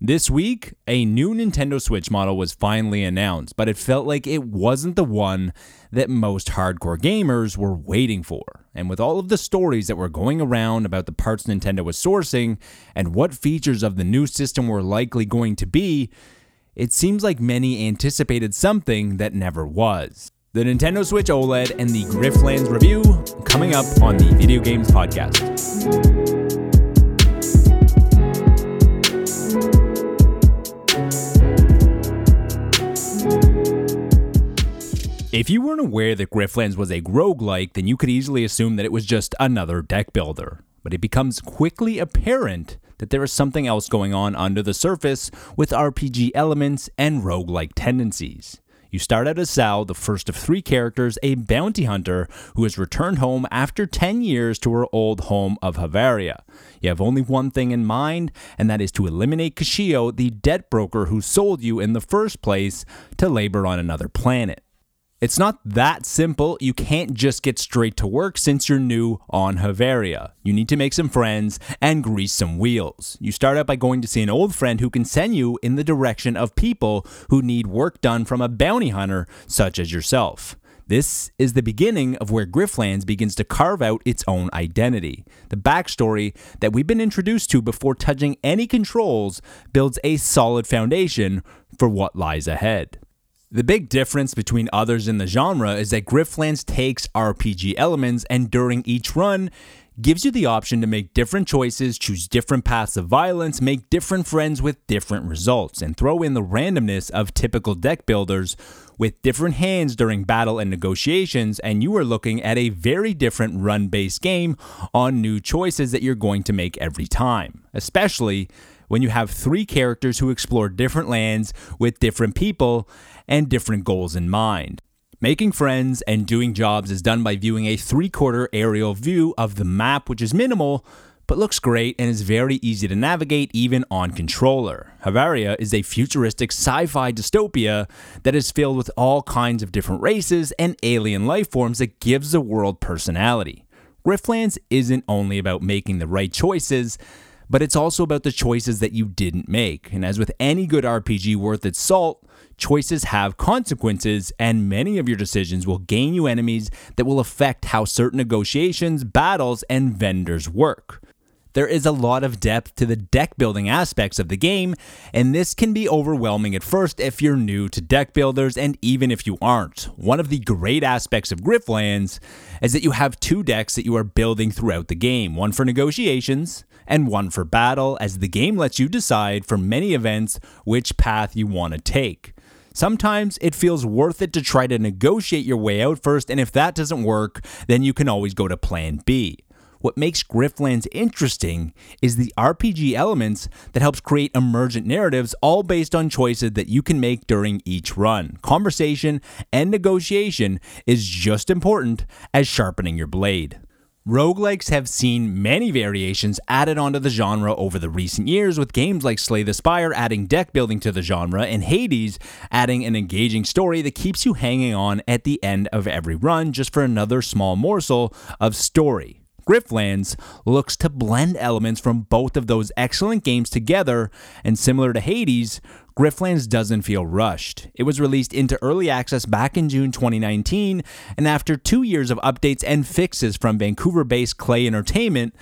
This week, a new Nintendo Switch model was finally announced, but it felt like it wasn't the one that most hardcore gamers were waiting for. And with all of the stories that were going around about the parts Nintendo was sourcing and what features of the new system were likely going to be, it seems like many anticipated something that never was. The Nintendo Switch OLED and the Griftlands review coming up on the Video Games Podcast. If you weren't aware that Griftlands was a roguelike, then you could easily assume that it was just another deck builder. But it becomes quickly apparent that there is something else going on under the surface with RPG elements and roguelike tendencies. You start out as Sal, the first of three characters, a bounty hunter who has returned home after 10 years to her old home of Havaria. You have only one thing in mind, and that is to eliminate Kashio, the debt broker who sold you in the first place, to labor on another planet. It's not that simple. You can't just get straight to work since you're new on Havaria. You need to make some friends and grease some wheels. You start out by going to see an old friend who can send you in the direction of people who need work done from a bounty hunter such as yourself. This is the beginning of where Griftlands begins to carve out its own identity. The backstory that we've been introduced to before touching any controls builds a solid foundation for what lies ahead. The big difference between others in the genre is that Griftlands takes RPG elements and during each run gives you the option to make different choices, choose different paths of violence, make different friends with different results, and throw in the randomness of typical deck builders with different hands during battle and negotiations, and you are looking at a very different run based game on new choices that you're going to make every time, especially when you have three characters who explore different lands with different people and different goals in mind. Making friends and doing jobs is done by viewing a three quarter aerial view of the map, which is minimal but looks great and is very easy to navigate even on controller. Havaria is a futuristic sci fi dystopia that is filled with all kinds of different races and alien life forms that gives the world personality. Griftlands isn't only about making the right choices, but it's also about the choices that you didn't make. And as with any good RPG worth its salt, Choices have consequences, and many of your decisions will gain you enemies that will affect how certain negotiations, battles, and vendors work. There is a lot of depth to the deck building aspects of the game, and this can be overwhelming at first if you're new to deck builders and even if you aren't. One of the great aspects of Griftlands is that you have two decks that you are building throughout the game one for negotiations and one for battle, as the game lets you decide for many events which path you want to take. Sometimes it feels worth it to try to negotiate your way out first, and if that doesn't work, then you can always go to plan B. What makes Griftlands interesting is the RPG elements that helps create emergent narratives all based on choices that you can make during each run. Conversation and negotiation is just important as sharpening your blade. Roguelikes have seen many variations added onto the genre over the recent years, with games like Slay the Spire adding deck building to the genre, and Hades adding an engaging story that keeps you hanging on at the end of every run just for another small morsel of story. Griftlands looks to blend elements from both of those excellent games together, and similar to Hades, Griftlands doesn't feel rushed. It was released into early access back in June 2019, and after two years of updates and fixes from Vancouver based Klei Entertainment,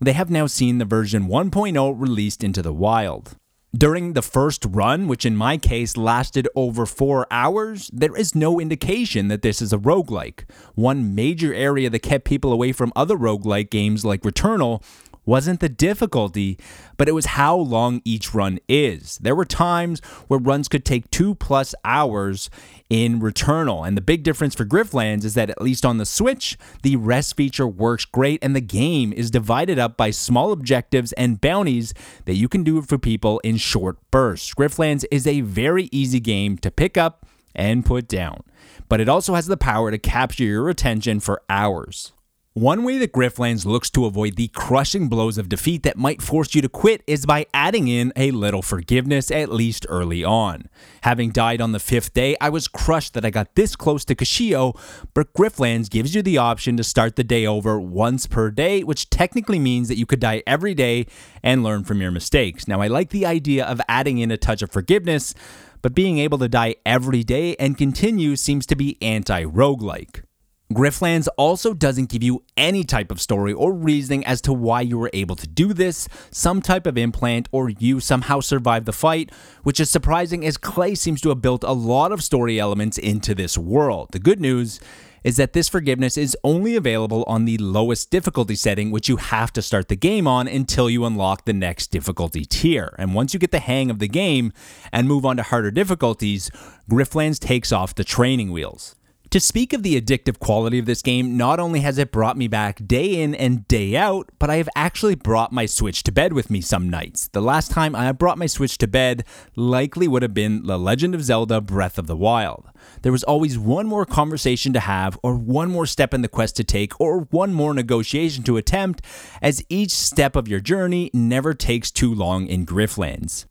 they have now seen the version 1.0 released into the wild. During the first run, which in my case lasted over four hours, there is no indication that this is a roguelike. One major area that kept people away from other roguelike games like Returnal wasn't the difficulty, but it was how long each run is. There were times where runs could take two plus hours in Returnal. And the big difference for Griftlands is that, at least on the Switch, the rest feature works great, and the game is divided up by small objectives and bounties that you can do for people in short bursts. Griftlands is a very easy game to pick up and put down, but it also has the power to capture your attention for hours. One way that Griftlands looks to avoid the crushing blows of defeat that might force you to quit is by adding in a little forgiveness, at least early on. Having died on the fifth day, I was crushed that I got this close to Kashio, but Griftlands gives you the option to start the day over once per day, which technically means that you could die every day and learn from your mistakes. Now, I like the idea of adding in a touch of forgiveness, but being able to die every day and continue seems to be anti roguelike. Griftlands also doesn't give you any type of story or reasoning as to why you were able to do this, some type of implant, or you somehow survived the fight, which is surprising as Klei seems to have built a lot of story elements into this world. The good news is that this forgiveness is only available on the lowest difficulty setting, which you have to start the game on until you unlock the next difficulty tier. And once you get the hang of the game and move on to harder difficulties, Griftlands takes off the training wheels. To speak of the addictive quality of this game, not only has it brought me back day in and day out, but I have actually brought my Switch to bed with me some nights. The last time I brought my Switch to bed likely would have been The Legend of Zelda Breath of the Wild. There was always one more conversation to have, or one more step in the quest to take, or one more negotiation to attempt, as each step of your journey never takes too long in Griftlands.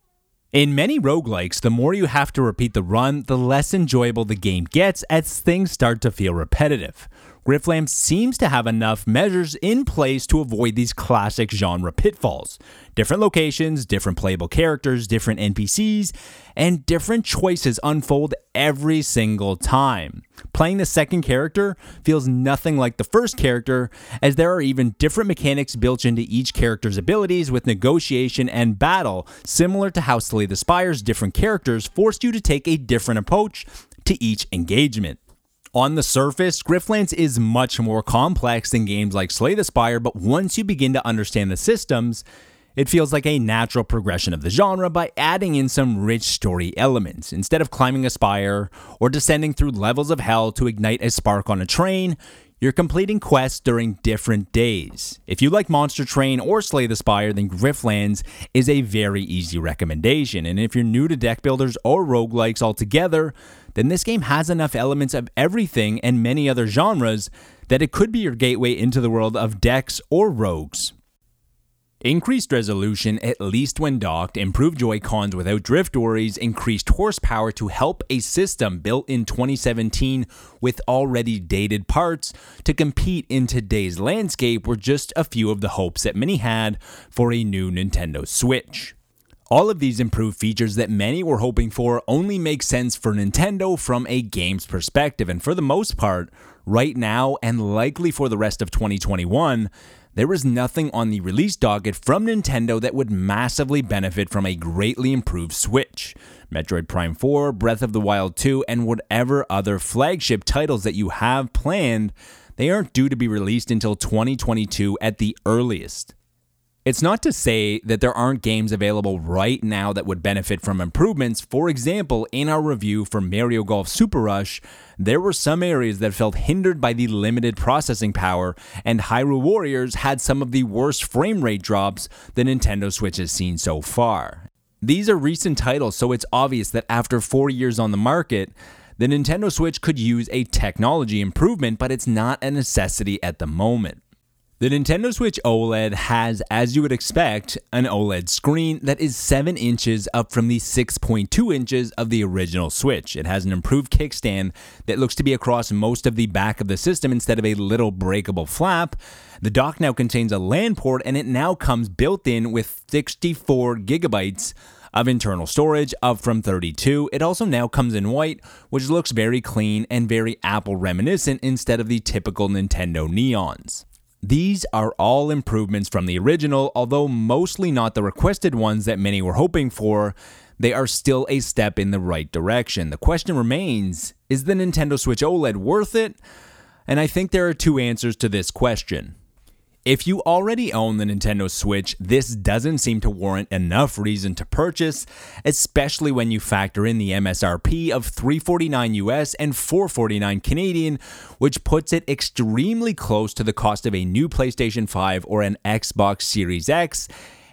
In many roguelikes, the more you have to repeat the run, the less enjoyable the game gets as things start to feel repetitive. Griftlands seems to have enough measures in place to avoid these classic genre pitfalls. Different locations, different playable characters, different NPCs, and different choices unfold every single time. Playing the second character feels nothing like the first character, as there are even different mechanics built into each character's abilities with negotiation and battle, similar to how Slay the Spire's different characters forced you to take a different approach to each engagement. On the surface, Griftlands is much more complex than games like Slay the Spire, but once you begin to understand the systems, it feels like a natural progression of the genre by adding in some rich story elements. Instead of climbing a spire or descending through levels of hell to ignite a spark on a train, you're completing quests during different days. If you like Monster Train or Slay the Spire, then Griftlands is a very easy recommendation. And if you're new to deck builders or roguelikes altogether, then this game has enough elements of everything and many other genres that it could be your gateway into the world of decks or rogues. Increased resolution, at least when docked, improved Joy-Cons without drift worries, increased horsepower to help a system built in 2017 with already dated parts to compete in today's landscape were just a few of the hopes that many had for a new Nintendo Switch. All of these improved features that many were hoping for only make sense for Nintendo from a game's perspective, and for the most part, right now and likely for the rest of 2021, there is nothing on the release docket from Nintendo that would massively benefit from a greatly improved Switch. Metroid Prime 4, Breath of the Wild 2, and whatever other flagship titles that you have planned, they aren't due to be released until 2022 at the earliest. It's not to say that there aren't games available right now that would benefit from improvements. For example, in our review for Mario Golf Super Rush, there were some areas that felt hindered by the limited processing power, and Hyrule Warriors had some of the worst frame rate drops the Nintendo Switch has seen so far. These are recent titles, so it's obvious that after four years on the market, the Nintendo Switch could use a technology improvement, but it's not a necessity at the moment. The Nintendo Switch OLED has, as you would expect, an OLED screen that is 7 inches up from the 6.2 inches of the original Switch. It has an improved kickstand that looks to be across most of the back of the system instead of a little breakable flap. The dock now contains a LAN port and it now comes built in with 64 gigabytes of internal storage, up from 32. It also now comes in white, which looks very clean and very Apple reminiscent instead of the typical Nintendo neons. These are all improvements from the original, although mostly not the requested ones that many were hoping for. They are still a step in the right direction. The question remains is the Nintendo Switch OLED worth it? And I think there are two answers to this question. If you already own the Nintendo Switch, this doesn't seem to warrant enough reason to purchase, especially when you factor in the MSRP of 349 US and 449 Canadian, which puts it extremely close to the cost of a new PlayStation 5 or an Xbox Series X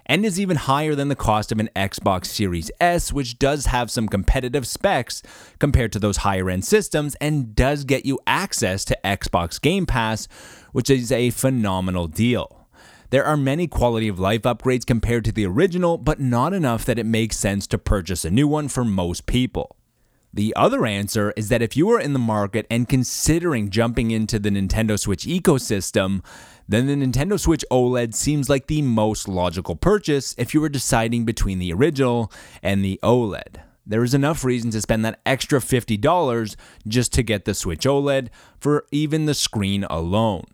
and is even higher than the cost of an Xbox Series S, which does have some competitive specs compared to those higher end systems and does get you access to Xbox Game Pass, which is a phenomenal deal. There are many quality of life upgrades compared to the original, but not enough that it makes sense to purchase a new one for most people. The other answer is that if you are in the market and considering jumping into the Nintendo Switch ecosystem, then the Nintendo Switch OLED seems like the most logical purchase if you were deciding between the original and the OLED. There is enough reason to spend that extra $50 just to get the Switch OLED for even the screen alone.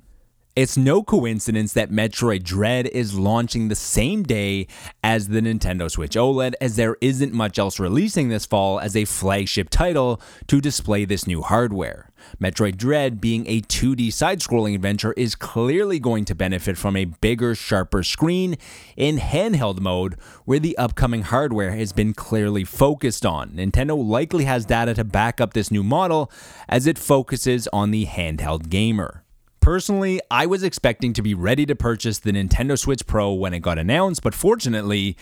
It's no coincidence that Metroid Dread is launching the same day as the Nintendo Switch OLED, as there isn't much else releasing this fall as a flagship title to display this new hardware. Metroid Dread, being a 2D side scrolling adventure, is clearly going to benefit from a bigger, sharper screen in handheld mode, where the upcoming hardware has been clearly focused on. Nintendo likely has data to back up this new model as it focuses on the handheld gamer. Personally, I was expecting to be ready to purchase the Nintendo Switch Pro when it got announced, but fortunately,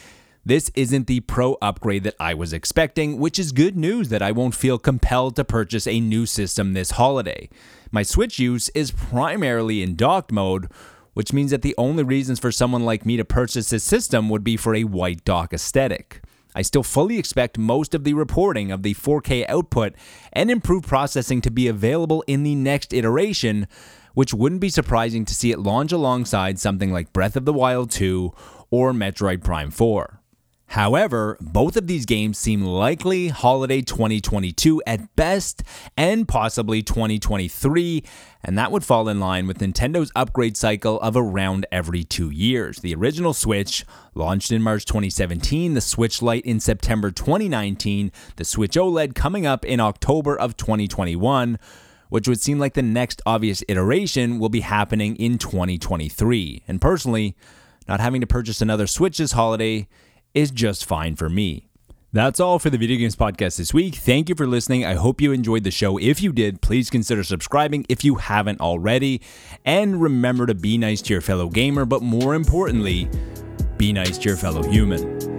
this isn't the Pro upgrade that I was expecting, which is good news that I won't feel compelled to purchase a new system this holiday. My Switch use is primarily in docked mode, which means that the only reasons for someone like me to purchase this system would be for a white dock aesthetic. I still fully expect most of the reporting of the 4K output and improved processing to be available in the next iteration, which wouldn't be surprising to see it launch alongside something like Breath of the Wild 2 or Metroid Prime 4. However, both of these games seem likely holiday 2022 at best and possibly 2023, and that would fall in line with Nintendo's upgrade cycle of around every two years. The original Switch launched in March 2017, the Switch Lite in September 2019, the Switch OLED coming up in October of 2021 which would seem like the next obvious iteration will be happening in 2023. And personally, not having to purchase another Switch this holiday is just fine for me. That's all for the Video Games Podcast this week. Thank you for listening. I hope you enjoyed the show. If you did, please consider subscribing if you haven't already. And remember to be nice to your fellow gamer, but more importantly, be nice to your fellow human.